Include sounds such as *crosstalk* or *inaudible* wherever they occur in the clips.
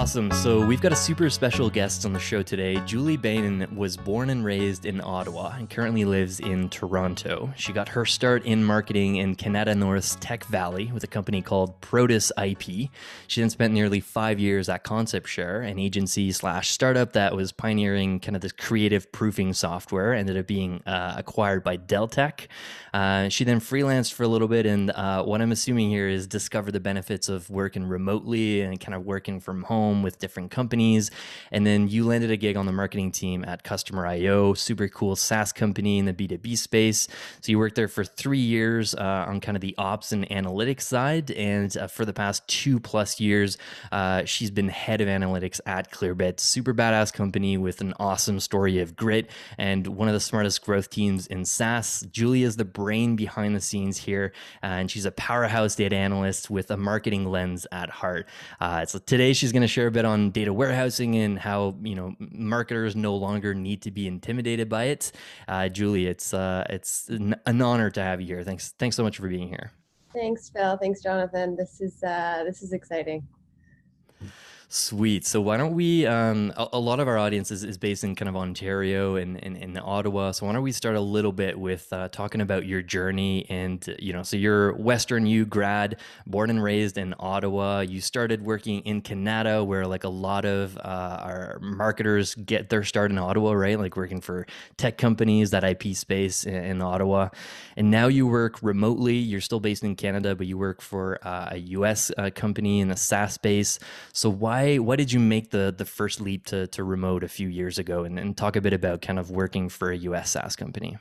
Awesome. So we've got a super special guest on the show today. Julie Bain was born and raised in Ottawa and currently lives in Toronto. She got her start in marketing in Kanata North's Tech Valley with a company called Protus IP. She then spent nearly five years at ConceptShare, an agency slash startup that was pioneering kind of this creative proofing software, ended up being uh, acquired by Dell Tech. Uh, she then freelanced for a little bit, and uh, what I'm assuming here is discover the benefits of working remotely and kind of working from home home with different companies. And then you landed a gig on the marketing team at Customer.io, super cool SaaS company in the B2B space. So you worked there for three years uh, on kind of the ops and analytics side. And uh, for the past two plus years, uh, she's been head of analytics at Clearbit, super badass company with an awesome story of grit and one of the smartest growth teams in SaaS. Julia is the brain behind the scenes here, and she's a powerhouse data analyst with a marketing lens at heart. Uh, so today she's going to share share a bit on data warehousing and how you know marketers no longer need to be intimidated by it. Uh, Julie, it's uh, it's an honor to have you here. Thanks thanks so much for being here. Thanks, Phil. Thanks, Jonathan. This is uh, this is exciting. Sweet. So why don't we? Um, a, a, lot of our audience is, is based in kind of Ontario and in Ottawa. So why don't we start a little bit with uh, talking about your journey and you know, so you're Western U grad, born and raised in Ottawa. You started working in Canada, where like a lot of uh, our marketers get their start in Ottawa, right? Like working for tech companies, that IP space in, in Ottawa, and now you work remotely. You're still based in Kanata, but you work for uh, a U.S. Uh, company in the SaaS space. So why why why did you make the the first leap to to remote a few years ago and, and talk a bit about kind of working for a US SaaS company?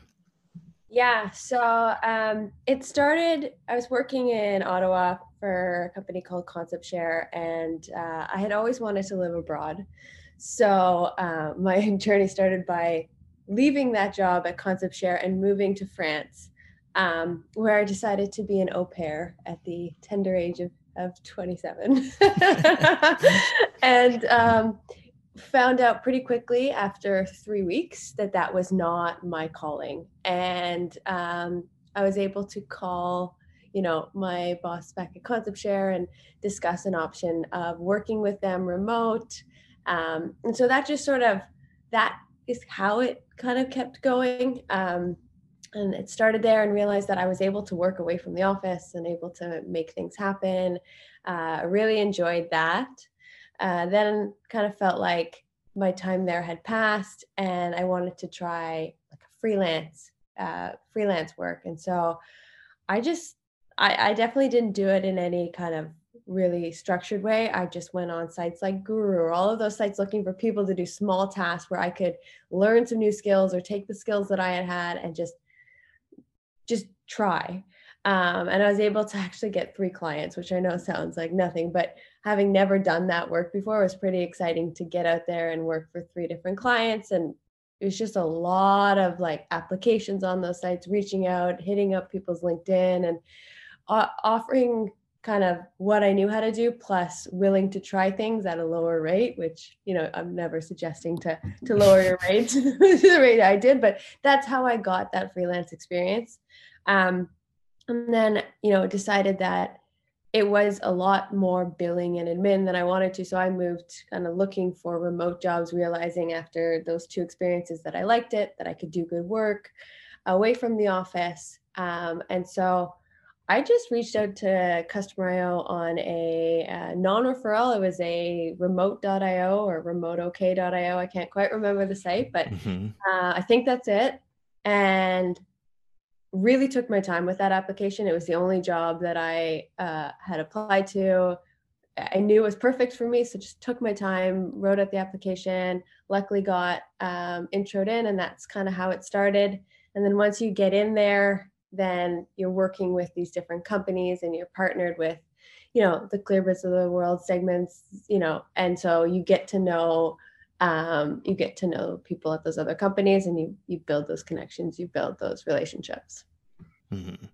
Yeah, so um, it started. I was working in Ottawa for a company called ConceptShare and uh, I had always wanted to live abroad. So uh, *laughs* my journey started by leaving that job at ConceptShare and moving to France, um, where I decided to be an au pair at the tender age of of 27 *laughs* and um, found out pretty quickly after three weeks that that was not my calling. And um, i was able to call you know my boss back at ConceptShare and discuss an option of working with them remote. Um, and so that just sort of that is how it kind of kept going. Um, and it started there and realized that I was able to work away from the office and able to make things happen. I uh, really enjoyed that. Uh, then kind of felt like my time there had passed and I wanted to try like freelance uh, freelance work. And so I just I, I definitely didn't do it in any kind of really structured way. I just went on sites like Guru or all of those sites looking for people to do small tasks where I could learn some new skills or take the skills that I had had and just just try. Um, and I was able to *laughs* actually get three clients, which I know sounds like nothing, but having never done that work before was pretty exciting to get out there and work for three different clients. And it was just a lot of like applications on those sites, reaching out, hitting up people's LinkedIn, and uh, offering kind of what I knew how to do, plus willing to try things at a lower rate, which you know I'm never suggesting to to lower your *laughs* rate to *laughs* the rate I did, but that's how I got that freelance experience. Um, and then, you know, decided that it was a lot more billing and admin than I wanted to. So I moved kind of looking for remote jobs, realizing after those two experiences that I liked it, that I could do good work away from the office. Um, and so I just reached out to Customer.io on a uh, non referral. It was a remote.io or remoteok.io. I can't quite remember the site, but mm-hmm. uh, I think that's it. And really took my time with that application. It was the only job that I uh, had applied to. I knew it was perfect for me, so just took my time, wrote out the application. Luckily, got um, introed in, and that's kind of how it started. And then once you get in there, then you're working with these different companies, and you're partnered with, you know, the Clearbits of the world segments, you know, and so you get to know um, you get to know people at those other companies and you you build those connections you build those relationships mm-hmm.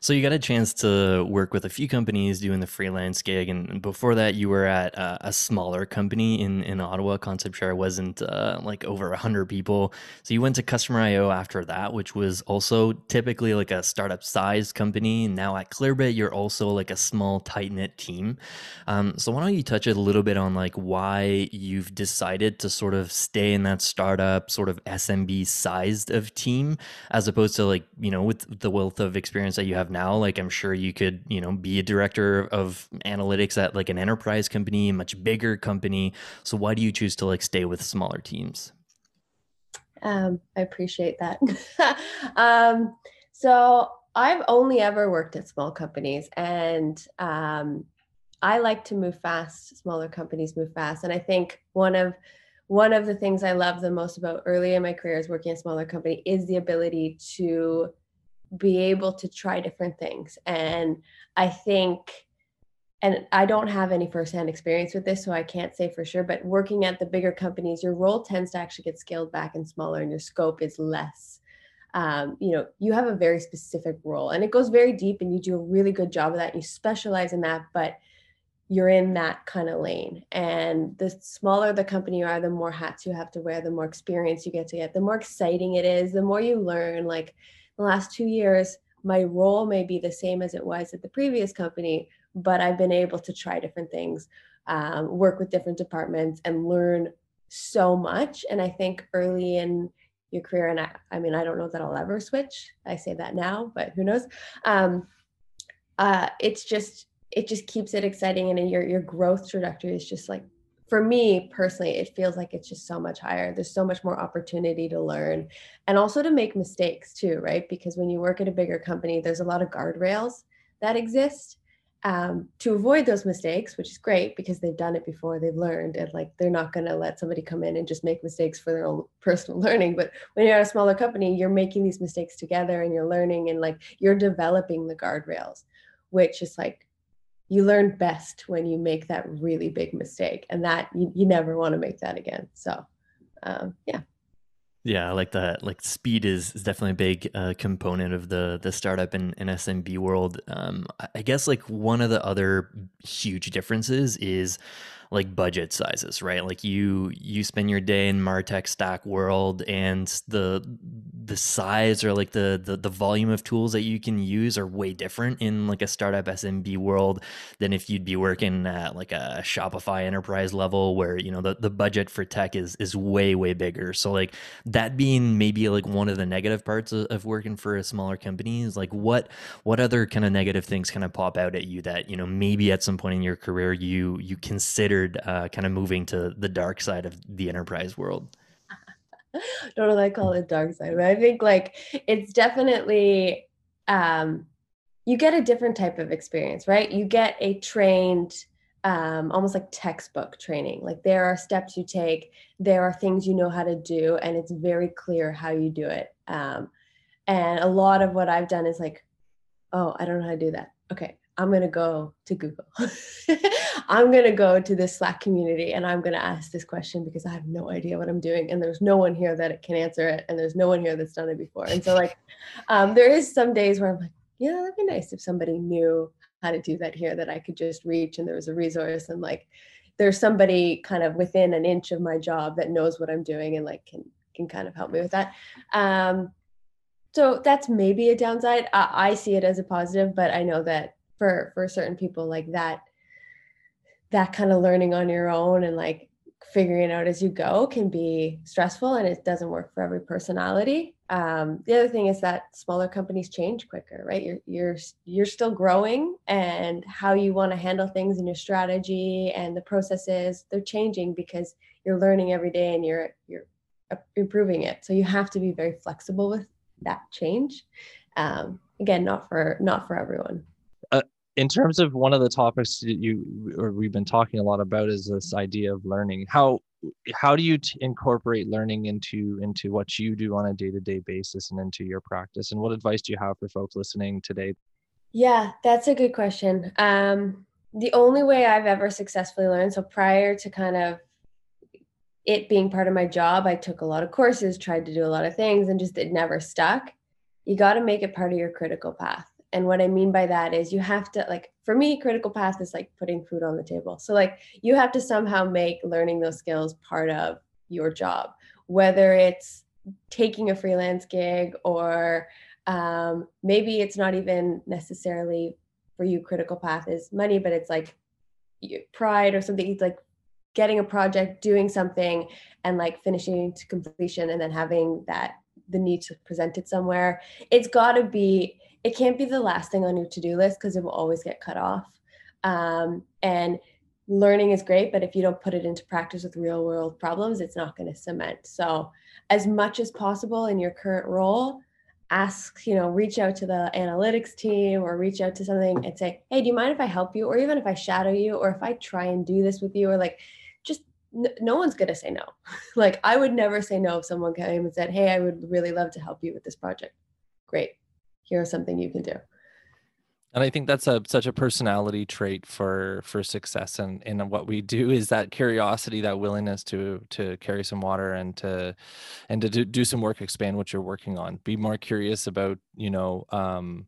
So you got a chance to work with a few companies doing the freelance gig, and before that, you were at a, a smaller company in in Ottawa. ConceptShare wasn't uh, like over hundred people. So you went to Customer.io after that, which was also typically like a startup sized company. Now at Clearbit, you're also like a small tight knit team. Um, so why don't you touch a little bit on like why you've decided to sort of stay in that startup sort of SMB sized of team as opposed to like you know with the wealth of experience that you have now like i'm sure you could you know be a director of analytics at like an enterprise company a much bigger company. So why do you choose to like stay with smaller teams? Um, i appreciate that. *laughs* Um, so i've only ever worked at small companies and um, i like to move fast smaller companies move fast. And i think one of one of the things I love the most about early in my career as working in a smaller company is the ability to be able to try different things. And I think, and I don't have any firsthand experience with this, so I can't say for sure, but working at the bigger companies, your role tends to actually get scaled back and smaller, and your scope is less. Um, you know, you have a very specific role and it goes very deep, and you do a really good job of that. You specialize in that, but you're in that kind of lane. And the smaller the company you are, the more hats you have to wear, the more experience you get to get, the more exciting it is, the more you learn. Like the last two years, my role may be the same as it was at the previous company, but I've been able to try different things, um, work with different departments, and learn so much. And I think early in your career, and I, I mean, I don't know that I'll ever switch. I say that now, but who knows? Um, uh, it's just it just keeps it exciting, and your your growth trajectory is just like for me personally, it feels like it's just so much higher. There's so much more opportunity to learn and also to make mistakes too, right? Because when you work at a bigger company, there's a lot of guardrails that exist um, to avoid those mistakes, which is great because they've done it before, they've learned, and like they're not going to let somebody come in and just make mistakes for their own *laughs* personal learning. But when you're at a smaller company, you're making these mistakes together and you're learning and like you're developing the guardrails, which is like you learn best when you make that really big mistake and that you, you never want to make that again so um, yeah yeah, I like that. Like speed is, is definitely a big uh, component of the the startup and, and SMB world. Um, I guess like one of the other huge differences is like budget sizes, right? Like you you spend your day in Martech stack world and the the size or like the, the the volume of tools that you can use are way different in like a startup SMB world than if you'd be working at like a Shopify enterprise level where you know the, the budget for tech is is way way bigger. So like that being maybe like one of the negative parts of, of working for a smaller company is like what what other kind of negative things kind of pop out at you that you know maybe at some point in your career you you consider uh, kind of moving to the dark side of the enterprise world? *laughs* don't know what I call it dark side, but I think like it's definitely um, you get a different type of experience, right? You get a trained, um, almost like textbook training. Like there are steps you take, there are things you know how to do, and it's very clear how you do it. Um, and a lot of what I've done is like, oh, I don't know how to do that. Okay, I'm going to go to Google. *laughs* I'm going to go to this Slack community and I'm going to ask this question because I have no idea what I'm doing. And there's no one here that can answer it. And there's no one here that's done it before. And so, like, *laughs* um, there is some days where I'm like, yeah, that'd be nice if somebody knew how to do that here that I could just reach and there was a resource and like there's somebody kind of within an inch of my job that knows what I'm doing and like can can kind of help me with that. Um, so that's maybe a downside. I, I see it as a positive, but I know that for for certain people like that that kind of learning on your own and like figuring out as you go can be stressful and it doesn't work for every personality. Um, the other thing is that smaller companies change quicker right? You're you're you're still growing and how you want to handle things in your strategy and the processes they're changing because you're learning every day and you're you're improving it. So you have to be very flexible with that change. Um, again not for not for everyone in terms of one of the topics that you or we've been talking a lot about is this idea of learning. How how do you t- incorporate learning into into what you do on a day-to-day basis and into your practice? And what advice do you have for folks listening today? Yeah that's a good question. Um the only way i've ever successfully learned so prior to kind of it being part of my job i took a lot of courses tried to do a lot of things and just it never stuck. You got to make it part of your critical path and what i mean by that is you have to like for me critical path is like putting food on the table. So like you have to somehow make learning those skills part of your job whether it's taking a freelance gig or um, maybe it's not even necessarily for you critical path is money but it's like pride or something it's like getting a project doing something and like finishing to completion and then having that the need to present it somewhere. It's got to be it can't be the last thing on your to-do list because it will always get cut off. Um, and learning is great but if you don't put it into practice with real world problems it's not going to cement. So as much as possible in your current role ask you know reach out to the analytics team or reach out to something and say hey do you mind if i help you? or even if i shadow you or if i try and do this with you or like just n- no one's going to say no. *laughs* Like i would never say no if someone came and said hey i would really love to help you with this project. Great here's something you can do. And i think that's a such a personality trait for for success. And in what we do is that curiosity that willingness to to carry some water and to and to do, do some work expand what you're working on. Be more curious about you know um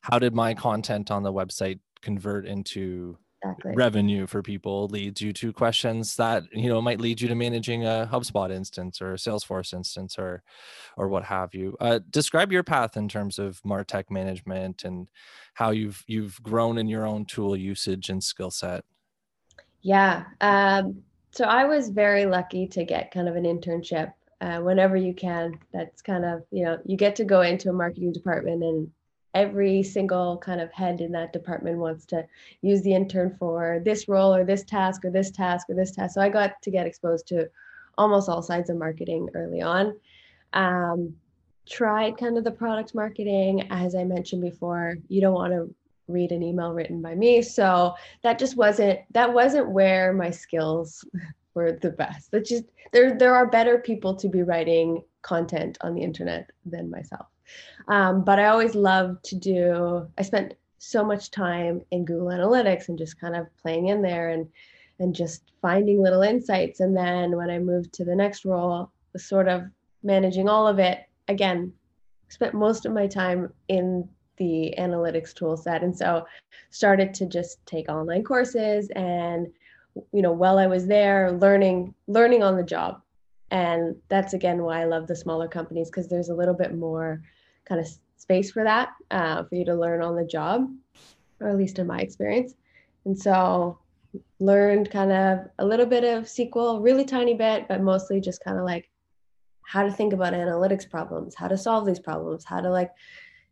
how did my content on the website convert into exactly. revenue for people leads you to questions that you know might lead you to managing a HubSpot instance or a Salesforce instance or or what have you. Uh, describe your path in terms of Martech management and how you've you've grown in your own tool usage and skill set. Yeah. Um, so I was very lucky to get kind of an internship uh, whenever you can. That's kind of, you know, you get to go into a marketing department and every single kind of head in that department wants to use the intern for this role or this task or this task or this task. So I got to get exposed to almost all sides of marketing early on. Um, tried kind of the product marketing. As I mentioned before, you don't want to read an email written by me. So that just wasn't that wasn't where my skills *laughs* were the best. That just there there are better people to be writing content on the internet than myself. Um, but I always loved to do, I spent so much time in Google Analytics and just kind of playing in there and and just finding little insights. And then when I moved to the next role, was sort of managing all of it, again, spent most of my time in the analytics tool set. And so started to just take online courses and you know, while I was there, learning learning on the job. And that's again why I love the smaller companies because there's a little bit more kind of space for that uh, for you to learn on the job, or at least in my experience. And so learned kind of a little bit of SQL, really tiny bit, but mostly just kind of like how to think about analytics problems, how to solve these problems, how to like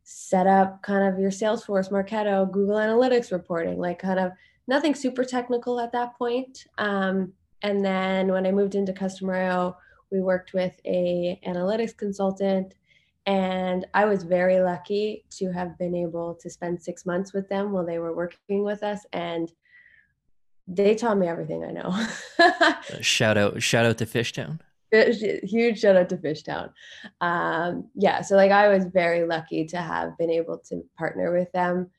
set up kind of your Salesforce, Marketo, Google Analytics reporting, like kind of nothing super technical at that point. Um, and then when I moved into Customer.io, we worked with a analytics consultant and I was very lucky to have been able to spend six months with them while they were working with us. And they taught me everything I know. *laughs* Shout out, shout out to Fishtown. Huge shout out to Fishtown. Um, yeah, so like I was very lucky to have been able to partner with them.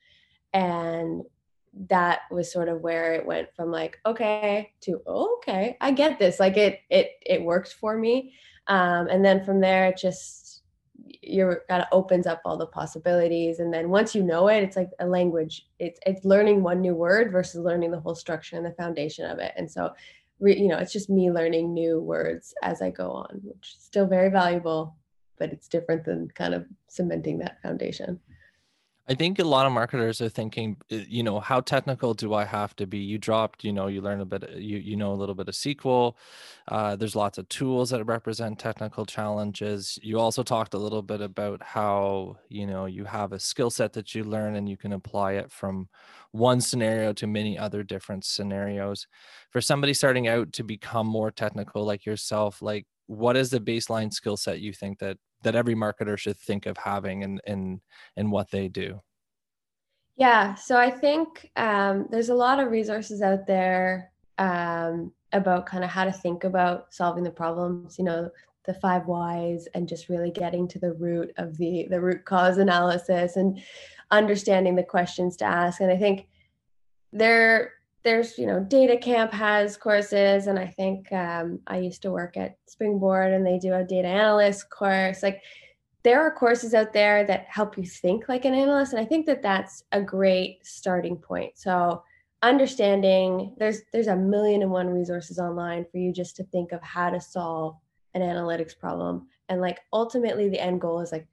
And that was sort of where it went from like, okay, to oh, okay, I get this. Like it it it worked for me. Um, and then from there it just you're kind of opens up all the possibilities and then once you know it it's like a language it's it's learning one new word versus learning the whole structure and the foundation of it and so you know it's just me learning new words as i go on which is still very valuable but it's different than kind of cementing that foundation I think a lot of marketers are thinking, uh, you know, how technical do I have to be? You dropped, you know, you learn a bit, uh, you you know a little bit of SQL. Uh, there's lots of tools that represent technical challenges. You also talked a little bit about how you know you have a skill set that you learn and you can apply it from one scenario to many other different scenarios. For somebody starting out to become more technical, like yourself, like what is the baseline skill set you think that that every marketer should think of having and and and what they do? Yeah so i think um, there's a lot of resources out there um, about kind of how to think about solving the problems you know the five whys and just really getting to the root of the the root cause analysis and understanding the questions to ask. And i think there there's you know DataCamp has courses and i think um, i used to work at springboard and they do a data analyst course. Like there are courses out there that help you think like an analyst and i think that that's a great starting point. So understanding there's there's a million and one resources online for you just to think of how to solve an analytics problem. And like ultimately the end goal is like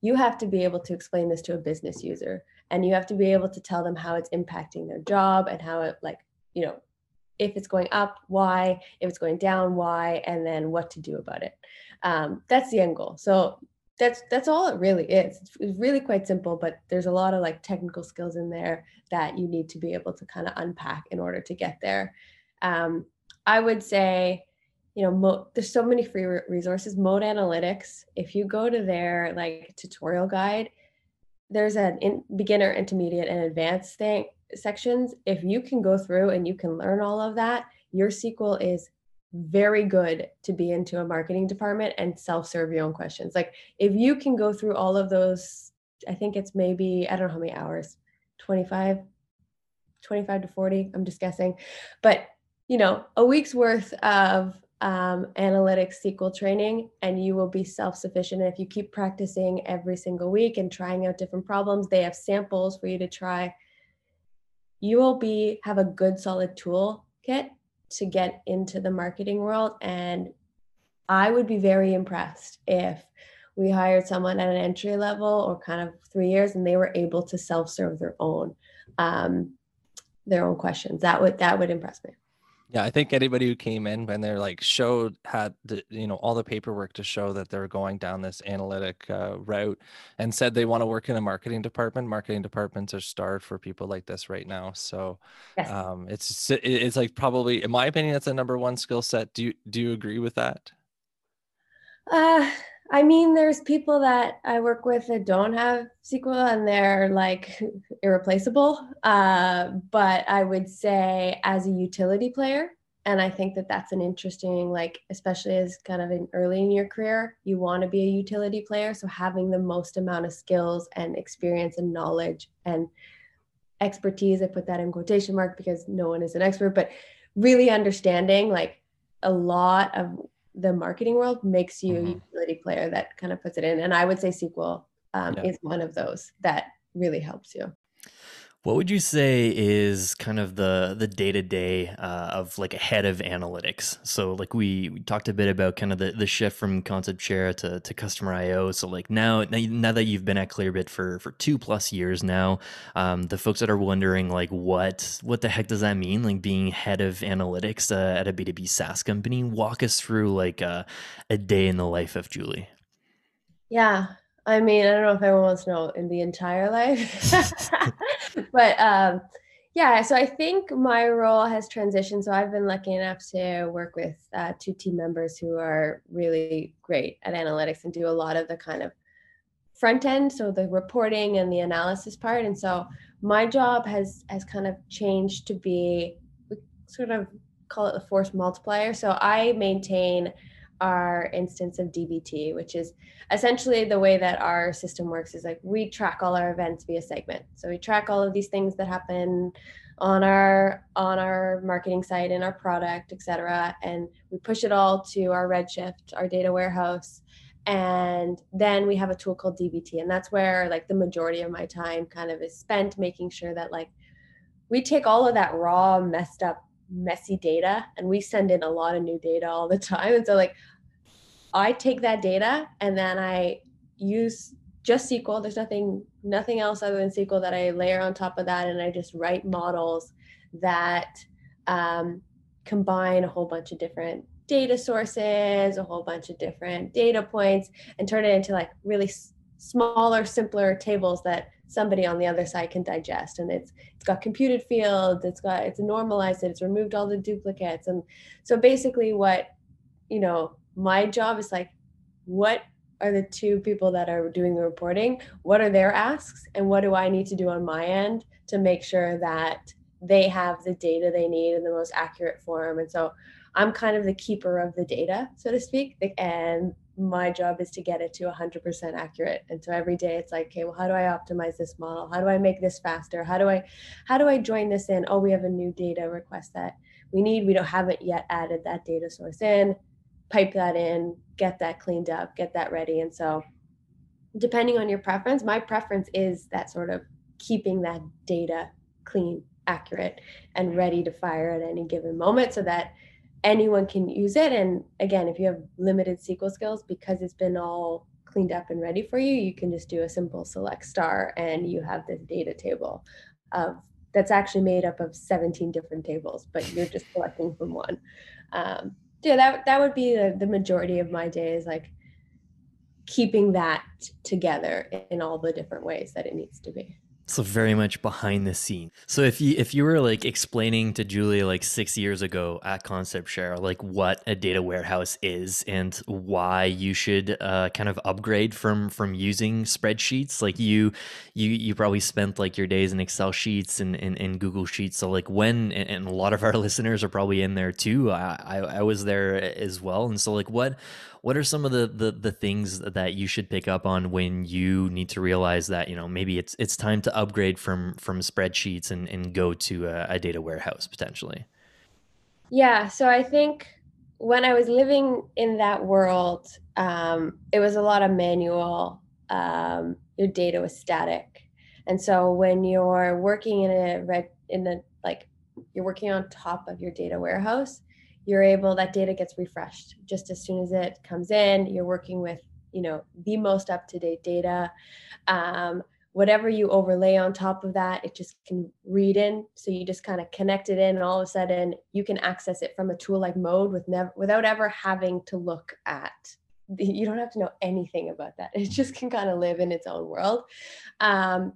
you have to be able to explain this to a business user and you have to be able to tell them how it's impacting their job and how it like you know if it's going up why if it's going down why and then what to do about it. Um, that's the end goal. So that's that's all it really is. It's really quite simple but there's a lot of like technical skills in there that you need to be able to kind of unpack in order to get there. Um, i would say you know mo- there's so many free resources. Mode analytics if you go to their like tutorial guide there's an in beginner intermediate and advanced thing sections if you can go through and you can learn all of that your sql is very good to be into a marketing department and self-serve your own questions. Like if you can go through all of those, I think it's maybe, I don't know how many hours, 25, 25 to 40, I'm just guessing. But you know, a week's worth of um, analytics SQL training, and you will be self sufficient. If you keep practicing every single week and trying out different problems, they have samples for you to try. You will be have a good solid tool kit to get into the marketing world. And I would be very impressed if we hired someone at an entry level or kind of three years and they were able to self-serve their own um, their own questions. That would that would impress me. Yeah, I think anybody who came in when they're like showed had the you know all the paperwork to show that they're going down this analytic uh, route and said they want to work in a marketing department. Marketing departments are starved for people like this right now. So yes. um, it's it's like probably in my opinion that's a number one skill set. Do you do you agree with that? Uh I mean, there's people that I work with that don't have SQL and they're like irreplaceable. Uh, but I would say as a utility player, and I think that that's an interesting, like, especially as kind of an early in your career, you want to be a utility player. So having the most amount of skills and experience and knowledge and expertise, I put that in quotation mark because no one is an expert, but really understanding like a lot of the marketing world makes you mm-hmm. a utility player that kind of puts it in. And I would say SQL um, yeah. is one of those that really helps you. What would you say is kind of the the day to day of like a head of analytics? So like we, we, talked a bit about kind of the, the shift from ConceptShare to, to Customer.io. So like now now that you've been at Clearbit for for two plus years now, um, the folks that are wondering like what what the heck does that mean? Like being head of analytics uh, at a B two B SaaS company. Walk us through like uh, a day in the life of Julie. Yeah, I mean, I don't know if everyone wants to know in the entire life, *laughs* but um, yeah. So I think my role has transitioned. So I've been lucky enough to work with uh, two team members who are really great at analytics and do a lot of the kind of front end, so the reporting and the analysis part. And so my job has has kind of changed to be sort of call it the force multiplier. So I maintain our instance of DBT, which is essentially the way that our system works is like we track all our events via segment. So we track all of these things that happen on our on our marketing site and our product, et cetera, and we push it all to our Redshift, our data warehouse. And then we have a tool called DBT, and that's where like the majority of my time kind of is spent making sure that like we take all of that raw, messed up messy data and we send in a lot of new data all the *laughs* time. And so like i take that data and then i use just sql there's nothing nothing else other than sql that i layer on top of that and i just write models that um, combine a whole bunch of different data sources a whole bunch of different data points and turn it into like really s- smaller simpler tables that somebody on the other side can digest. And it's it's got computed fields it's got it's normalized it it's removed all the duplicates. And so basically what you know my job is like what are the two people that are doing the reporting? What are their asks? And what do i need to do on my end to make sure that they have the data they need in the most accurate form? And so i'm kind of the keeper of the data so to speak and my job is to get it to 100% accurate. And so every day it's like okay well how do i optimize this model? How do i make this faster? How do i how do i join this in? Oh we have a new data request that we need. We don't haven't yet added that data source in. Pipe that in get that cleaned up get that ready. And so depending on your preference, my preference is that sort of keeping that data clean, accurate, and ready to fire at any given moment so that anyone can use it. And again, if you have limited SQL skills, because it's been all cleaned up and ready for you, you can just do a simple select star and you have this data table of that's actually made up of 17 different tables, but you're just selecting from one. Um, yeah, that that would be the, the majority of my days, like keeping that together in all the different ways that it needs to be. So very much behind the scene. So if you if you were like explaining to Julia like six years ago at ConceptShare like what a data warehouse is and why you should uh, kind of upgrade from from using spreadsheets, like you you you probably spent like your days in Excel sheets and in Google Sheets. So like when and a lot of our *laughs* listeners are probably in there too. I, I I was there as well, and so like what what are some of the, the the things that you should pick up on when you need to realize that you know maybe it's it's time to upgrade from from spreadsheets and, and go to a, a data warehouse potentially? Yeah so i think when i was living in that world um, it was a lot of manual um, your data was static. And so when you're working in a red in the like you're working on top of your data warehouse you're able that data gets refreshed just as soon as it comes in. You're working with you know the most up to date data. Um, whatever you overlay on top of that it just can read in. So you just kind of connect it in and all of a sudden you can access it from a tool like mode with never without ever having to look at you don't have to know anything about that. *laughs* It just can kind of live in its own world. Um,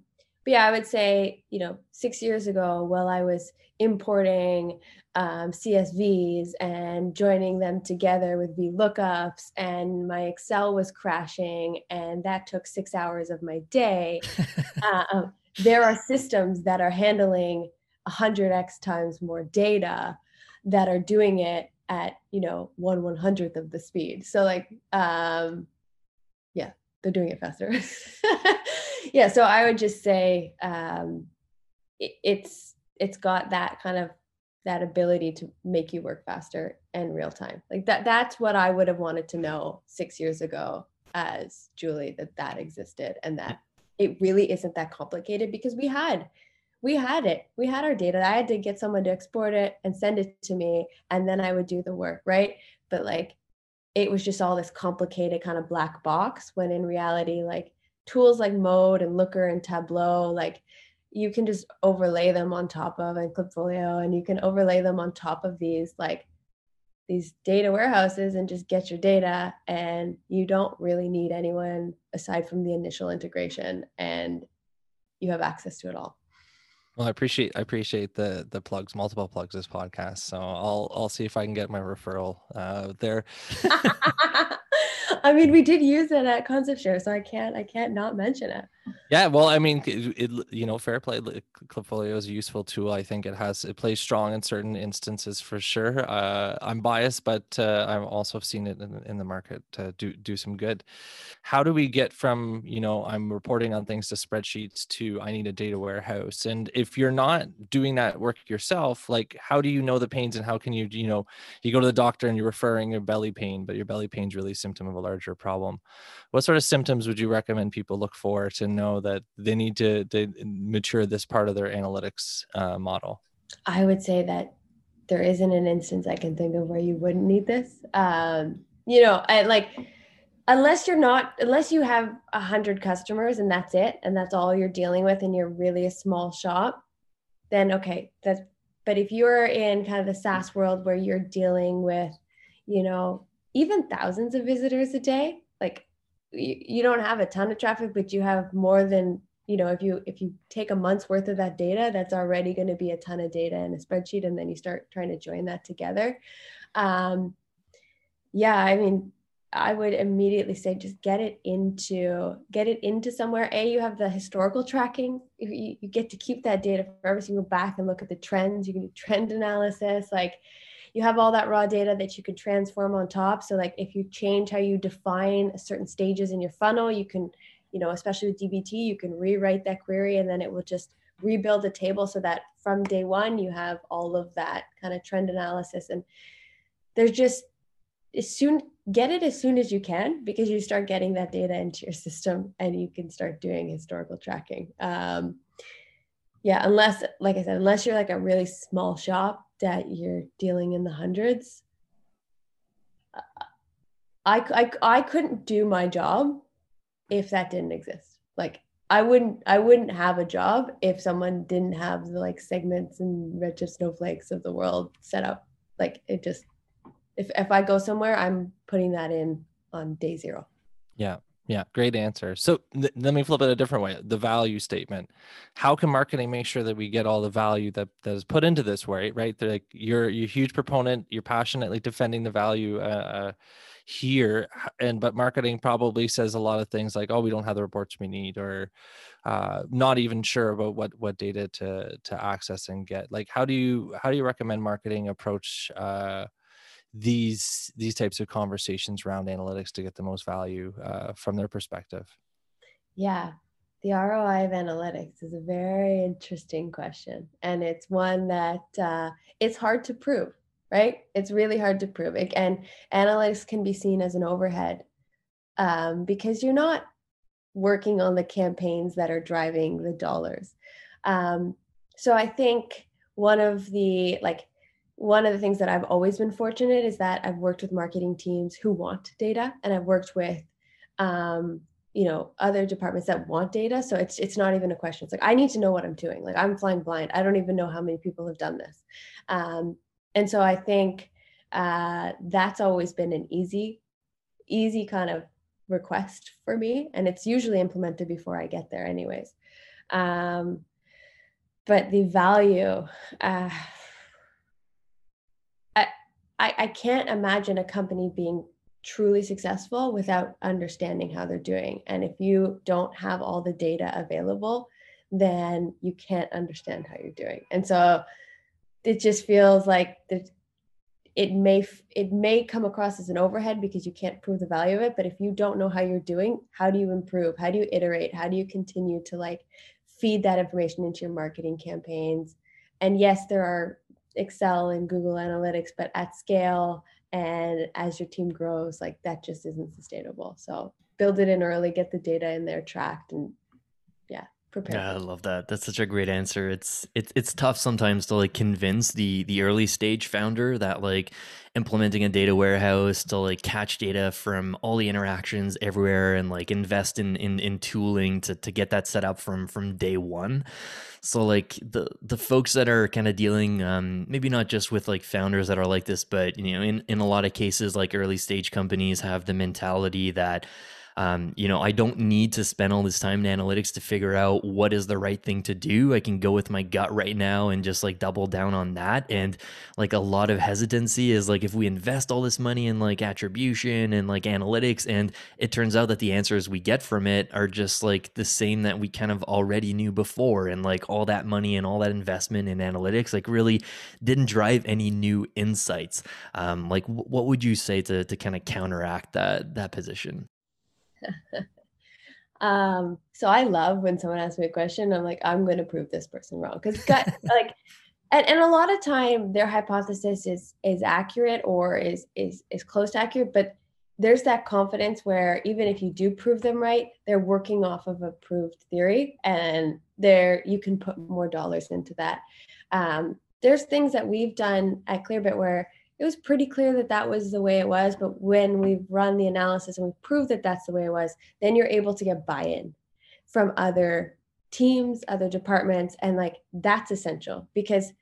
but yeah i would say you know six years ago while i was importing um, CSVs and joining them together with VLOOKUPs, and my Excel was crashing, and that took six hours of my day. uh, *laughs* um, there are systems that are handling 100x times more data that are doing it at you know one one hundredth of the speed. So like, um, yeah, they're doing it faster. *laughs* yeah, so I would just say um, it, it's it's got that kind of that ability to make you work faster and real time. Like that that's what i would have wanted to know six years ago as julie that that existed and that it really isn't that complicated because we had we had it. We had our data. I had to get someone to export it and send it to me and then i would do the work right? But like it was just all this complicated kind of black box when in reality like tools like mode and looker and tableau like you can just overlay them on top of and Klipfolio, and you can overlay them on top of these like these data warehouses and just get your data. And you don't really need anyone aside from the initial integration, and you have access to it all. Well, I appreciate I appreciate the the plugs, multiple plugs this podcast. So I'll I'll see if I can get my referral uh, there. *laughs* *laughs* *laughs* I mean, we did use it at ConceptShare, so I can't I can't not mention it. Yeah, well, I mean, it, you know, fair play Klipfolio is a useful tool. I think it has it plays strong in certain instances for sure. Uh, I'm biased, but uh, I've also seen it in, in the market do do some good. How do we get from you know I'm reporting on things to spreadsheets to I need a data warehouse? And if you're not doing that work yourself, like how do you know the pains and how can you you know you go to the doctor and you're referring your belly pain, but your belly pain's really a symptom of a larger problem. What sort of symptoms would you recommend people look for to know that they need to, to mature this part of their analytics uh, model? I would say that there isn't an instance I can think of where you wouldn't need this. Um, you know, I like unless you're not unless you have a hundred customers and that's it and that's all you're dealing with and you're really a small shop, then okay, that's but if you're in kind of the SaaS world where you're dealing with, you know, even thousands of visitors a day, like you, don't have a ton of traffic, but you have more than you know if you if you take a month's worth of that data that's already going to be a ton of data in a spreadsheet and then you start trying to join that together. Um, yeah i mean i would immediately say just get it into get it into somewhere. A you have the historical tracking. You, you get to keep that data forever so you go back and look at the trends. You can do trend analysis. Like you have all that raw data that you can transform on top. So like if you change how you define certain stages in your funnel, you can, you know, especially with DBT, you can rewrite that query and then it will just rebuild the table so that from day one you have all of that kind of trend analysis. And there's just as soon get it as soon as you can because you start getting that data into your system and you can start doing historical tracking um, yeah unless like i said unless you're like a really small shop that you're dealing in the hundreds uh, I, I, I couldn't do my job if that didn't exist like i wouldn't i wouldn't have a job if someone didn't have the like segments and redshift snowflakes of the world set up like it just if if I go somewhere, I'm putting that in on day zero. Yeah. Yeah, great answer. So th- let me flip it a different way. The value statement. How can marketing make sure that we get all the value that, that is put into this way, right? They're like you're you're a huge proponent, you're passionately defending the value uh, uh, here, and but marketing probably says a lot of things like, "Oh, we don't have the reports we need," or uh, not even sure about what what data to to access and get. Like, how do you how do you recommend marketing approach? Uh, these these types of conversations around analytics to get the most value uh, from their perspective? Yeah. The roi of analytics is a very interesting question and it's one that uh, it's hard to prove right? It's really hard to prove. It, and analytics can be seen as an overhead um, because you're not working on the campaigns that are driving the dollars. Um, so i think one of the like one of the things that I've always been fortunate is that I've worked with marketing teams who want data, and I've worked with, um, you know, other departments that want data. So it's it's not even a question. It's like I need to know what I'm doing. Like I'm flying blind. I don't even know how many people have done this, um, and so I think uh, that's always been an easy, easy kind of request for me, and it's usually implemented before I get there, anyways. Um, but the value. Uh, I, I can't imagine a company being truly successful without understanding how they're doing. And if you don't have all the data available, then you can't understand how you're doing. And so it just feels like it may it may come across as an overhead because you can't prove the value of it but if you don't know how you're doing how do you improve how do you iterate how do you continue to like feed that information into your marketing campaigns and yes there are Excel and Google Analytics, but at scale and as your team grows, like that just isn't sustainable. So build it in early, get the data in there tracked, and prepare. Yeah, I love that. That's such a great answer. It's it's it's tough sometimes to like convince the the early stage founder that like implementing a data warehouse to like catch data from all the interactions everywhere and like invest in in, in tooling to to get that set up from from day one. So like the the folks that are kind of dealing, um, maybe not just with like founders that are like this, but you know, in in a lot of cases, like early stage companies have the mentality that um, you know, I don't need to spend all this time in analytics to figure out what is the right thing to do. I can go with my gut right now and just like double down on that. And like a lot of hesitancy is like if we invest all this money in like attribution and like analytics, and it turns out that the answers we get from it are just like the same that we kind of already knew before. And like all that money and all that investment in analytics, like really didn't drive any new insights. Um, like, what would you say to, to kind of counteract that, that position? *laughs* um, so I love when someone asks me a question, I'm like, I'm going to prove this person wrong. Cause gut, *laughs* like, and, and a lot of time their hypothesis is, is accurate or is, is, is close to accurate, but there's that confidence where even if you do prove them right, they're working off of a proved theory and there you can put more dollars into that. Um, there's things that we've done at Clearbit where it was pretty clear that that was the way it was. But when we've run the analysis and we've proved that that's the way it was, then you're able to get buy in from other teams, other departments. And like that's essential because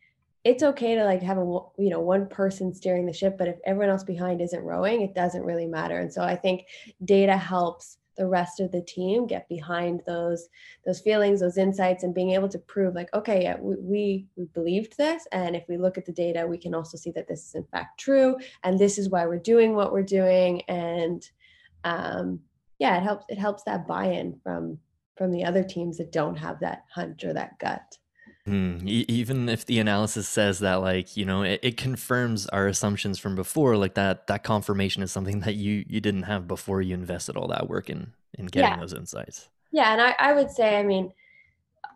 it's okay to like have a you know one person steering the ship but if everyone else behind isn't rowing it doesn't really matter and so i think data helps the rest of the team get behind those those feelings those insights and being able to prove like okay yeah we, we believed this. And if we look at the data we can also see that this is in fact true. And this is why we're doing what we're doing. And um, yeah it helps it helps that buy-in from from the other teams that don't have that hunch or that gut Mm, e- even if the analysis says that, like you know, it, it, confirms our assumptions from before, like that that confirmation is something that you you didn't have before you invested all that work in in getting yeah. those insights. Yeah, and I, I would say, I mean,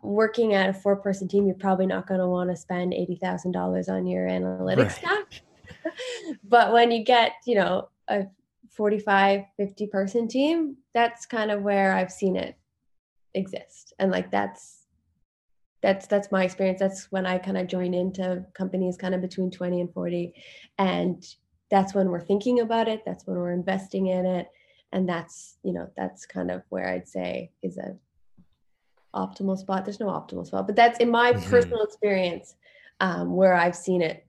working at a four person team, you're probably not going to want to spend eighty thousand dollars on your analytics right. staff. *laughs* but when you get, you know, a 45, 50 person team, that's kind of where I've seen it exist. And like that's that's that's my experience. That's when I kind of join into companies kind of between 20 and 40. And that's when we're thinking about it. That's when we're investing in it. And that's, you know, that's kind of where I'd say is a optimal spot. There's no optimal spot, but that's in my mm-hmm. personal experience um, where I've seen it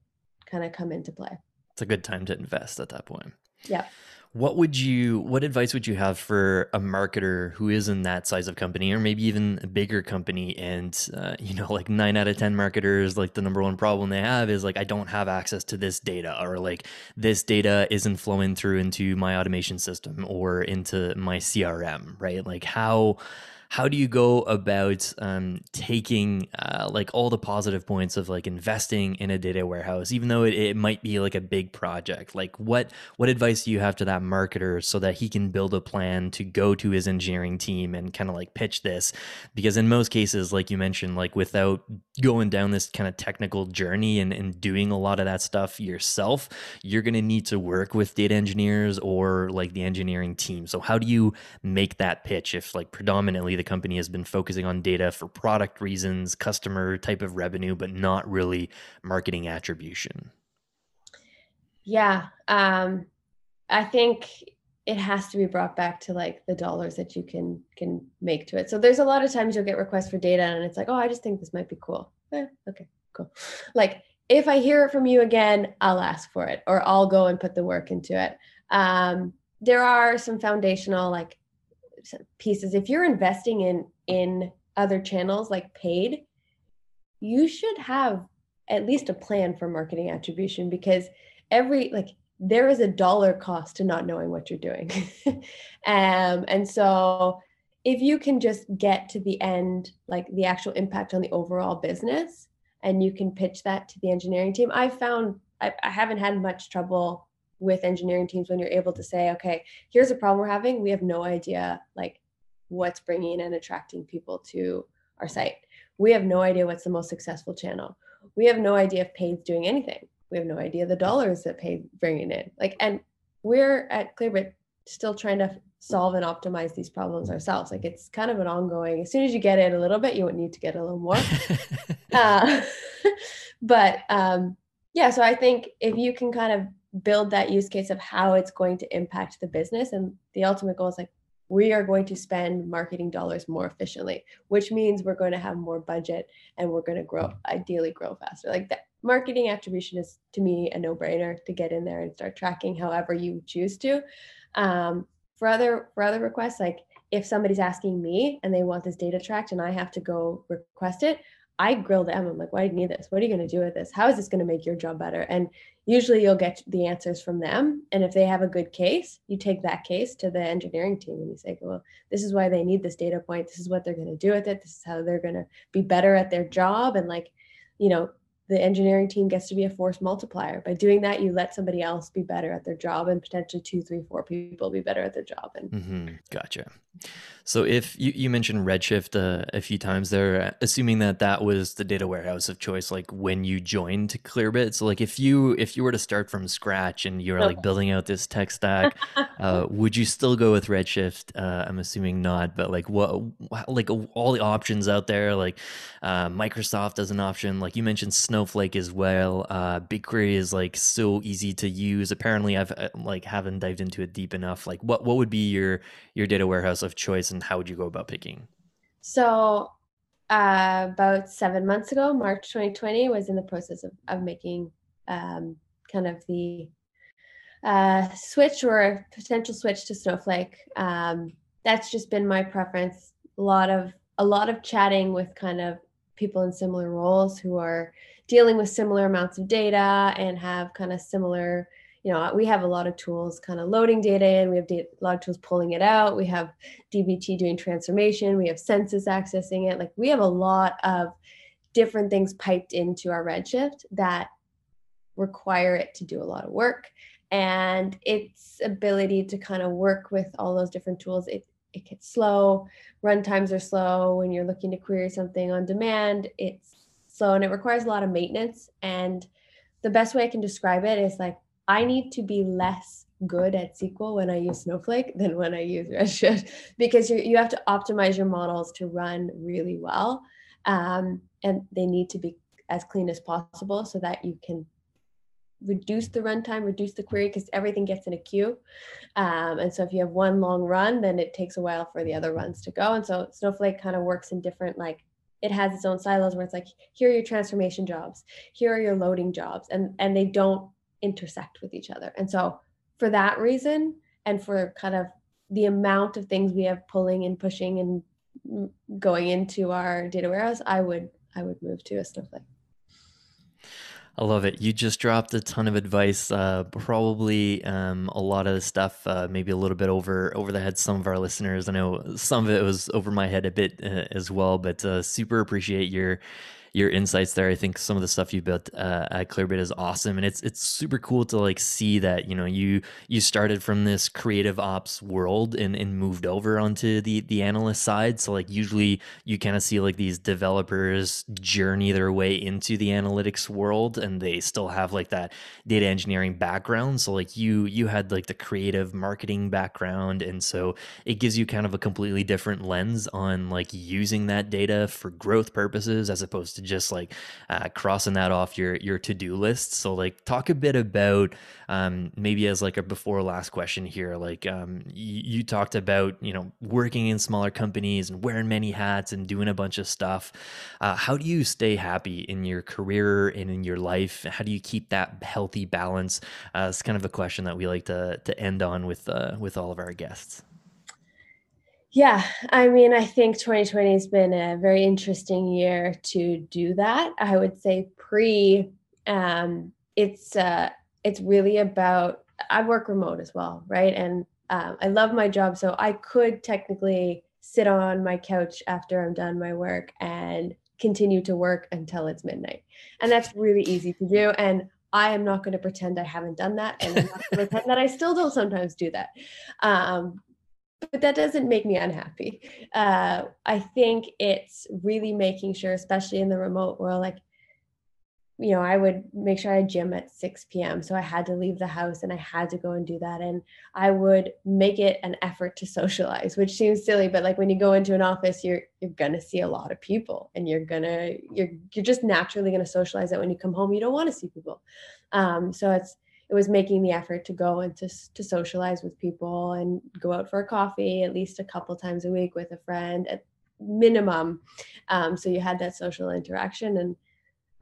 kind of come into play. It's a good time to invest at that point. Yeah. What would you what advice would you have for a marketer who is in that size of company or maybe even a bigger company and uh, you know like 9 out of 10 marketers like the number one problem they have is like I don't have access to this data or like this data isn't flowing through into my automation system or into my CRM, right? Like how how do you go about um, taking uh, like all the positive points of like investing in a data warehouse even though it, it might be like a big project? Like what what advice do you have to that marketer so that he can build a plan to go to his engineering team and kind of like pitch this? Because in most cases like you mentioned like without going down this kind of technical journey and, and doing a lot of that stuff yourself you're going to need to work with data engineers or like the engineering team. So how do you make that pitch if like predominantly the company has been focusing on data for product reasons, customer type of revenue, but not really marketing attribution? Yeah. Um, I think it has to be brought back to like the dollars that you can can make to it. So there's a lot of times you'll get requests for data and it's like, oh, I just think this might be cool. Eh, okay, cool. Like if I hear it from you again, I'll ask for it or I'll go and put the work into it. Um, there are some foundational like pieces. If you're investing in in other channels like paid you should have at least a plan for marketing attribution because every like there is a dollar cost to not knowing what you're doing. *laughs* Um, and so if you can just get to the end like the actual impact on the overall business and you can pitch that to the engineering team i found I, I haven't had much trouble with engineering teams when you're able to say okay here's a problem we're having. We have no idea like what's bringing and attracting people to our site. We have no idea what's the most successful channel. We have no idea if paid's doing anything. We have no idea the dollars that paid bringing in. Like and we're at Clearbit still trying to solve and optimize these problems ourselves. Like it's kind of an ongoing as soon as you get it a little bit you would need to get a little more. *laughs* Uh, *laughs* but um yeah so i think if you can kind of build that use case of how it's going to impact the business. And the ultimate goal is like we are going to spend marketing dollars more efficiently which means we're going to have more budget and we're going to grow ideally grow faster. Like that marketing attribution is to me a no-brainer to get in there and start tracking however you choose to. Um, for other for other requests like if somebody's asking me and they want this data tracked and i have to go request it I grill them. I'm like, why do you need this? What are you going to do with this? How is this going to make your job better? And usually you'll get the answers from them. And if they have a good case, you take that case to the engineering team and you say, well, this is why they need this data point. This is what they're going to do with it. This is how they're going to be better at their job. And like, you know, the engineering team gets to be a force multiplier. By doing that, you let somebody else be better at their job and potentially two, three, four people be better at their job. And mm-hmm. gotcha. So if you, you mentioned Redshift uh, a few times there, assuming that that was the data warehouse of choice, like when you joined Clearbit. So like if you if you were to start from scratch and you were like *laughs* building out this tech stack, uh, *laughs* would you still go with Redshift? Uh, I'm assuming not, but like what like all the options out there, like uh, Microsoft as an option, like you mentioned Snowflake as well. Uh, BigQuery is like so easy to use. Apparently, I've uh, like haven't dived into it deep enough. Like what what would be your your data warehouse of choice? and how would you go about picking? So, uh, about seven months ago, March 2020, was in the process of, of making um, kind of the uh, switch or potential switch to Snowflake. Um, that's just been my preference. A lot of a lot of chatting with kind of people in similar roles who are dealing with similar amounts of data and have kind of similar you know, we have a lot of tools kind of loading data in. We have data, a lot of tools pulling it out. We have DBT doing transformation. We have Census accessing it. Like we have a lot of different things piped into our Redshift that require it to do a lot of work. And its ability to kind of work with all those different tools, it, it gets slow. Run times are slow. When you're looking to query something on demand, it's slow and it requires a lot of maintenance. And the best way I can describe it is like I need to be less good at SQL when I use Snowflake *laughs* than when I use Redshift *laughs* because you you have to optimize your models to run really well, um, and they need to be as clean as possible so that you can reduce the runtime, reduce the query because everything gets in a queue. Um, and so if you have one long run, then it takes a while for the other runs to go. And so Snowflake kind of works in different like it has its own silos where it's like here are your transformation jobs, here are your loading jobs, and and they don't intersect with each other. And so for that reason, and for kind of the amount of things we have pulling and pushing and going into our data warehouse, I would I would move to a Snowflake. I love it. You just dropped a ton of advice. Uh, probably um, a lot of the stuff, uh, maybe a little bit over over the head some of our listeners. I know some of it was over my head a bit uh, as well, but uh, super appreciate your your insights there. I think some of the stuff you built uh, at Clearbit is awesome, and it's it's super cool to like see that you know you you started from this creative ops world and, and moved over onto the the analyst side. So like usually you kind of see like these developers journey their way into the analytics world, and they still have like that data engineering background. So like you you had like the creative marketing background, and so it gives you kind of a completely different lens on like using that data for growth purposes as opposed to just like uh, crossing that off your your to-do list. So like talk a bit about um, maybe as like a before last question here like um, you, you talked about you know working in smaller companies and wearing many hats and doing a bunch of stuff. Uh, how do you stay happy in your career and in your life? How do you keep that healthy balance? Uh, it's kind of a question that we like to to end on with uh, with all of our guests yeah, I mean, I think 2020 has been a very interesting year to do that. I would say pre, um, it's uh, it's really about. I work remote as well, right? And um, I love my job, so I could technically sit on my couch after I'm done my work and continue to work until it's midnight, and that's really easy to do. And I am not going to pretend I haven't done that, and I'm not pretend that I still don't sometimes do that. Um, but that doesn't make me unhappy. Uh, I think it's really making sure, especially in the remote world, like, you know, I would make sure I had gym at 6 p.m. So I had to leave the house and I had to go and do that. And I would make it an effort to socialize, which seems silly, but like when you go into an office, you're you're gonna see a lot of people and you're gonna you're you're just naturally gonna socialize that when you come home, you don't want to see people. Um, so it's it was making the effort to go and to, to socialize with people and go out for a coffee at least a couple times a week with a friend at minimum. Um, so you had that social interaction and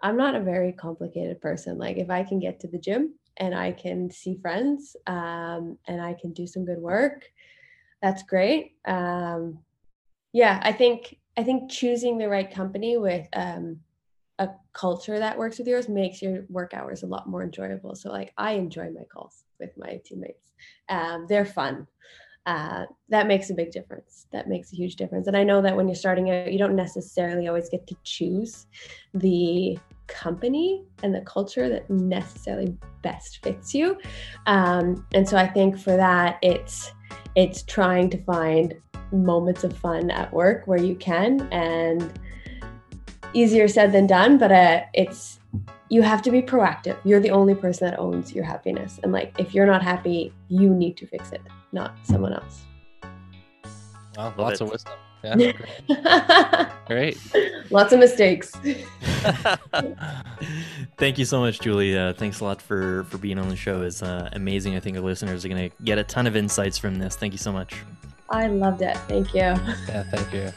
i'm not a very complicated person. Like if i can get to the gym and i can see friends um, and i can do some good work that's great. Um, yeah i think i think choosing the right company with um, a culture that works with yours makes your work hours a lot more enjoyable. So like I enjoy my calls with my teammates. Um, they're fun. Uh, that makes a big difference. That makes a huge difference. And I know that when you're starting out, you don't necessarily always get to choose the company and the culture that necessarily best fits you. Um, and so I think for that, it's it's trying to find moments of fun at work where you can and easier said than done, but uh, it's you have to be proactive. You're the only person that owns your happiness, and like if you're not happy, you need to fix it, not someone else. Wow, lots of wisdom. Yeah, *laughs* great. great. *laughs* Lots of mistakes. *laughs* Thank you so much, Julie. Uh, thanks a lot for for being on the show. It's uh, amazing. I think the listeners are going to get a ton of insights from this. Thank you so much. I loved it. Thank you. Yeah, thank you.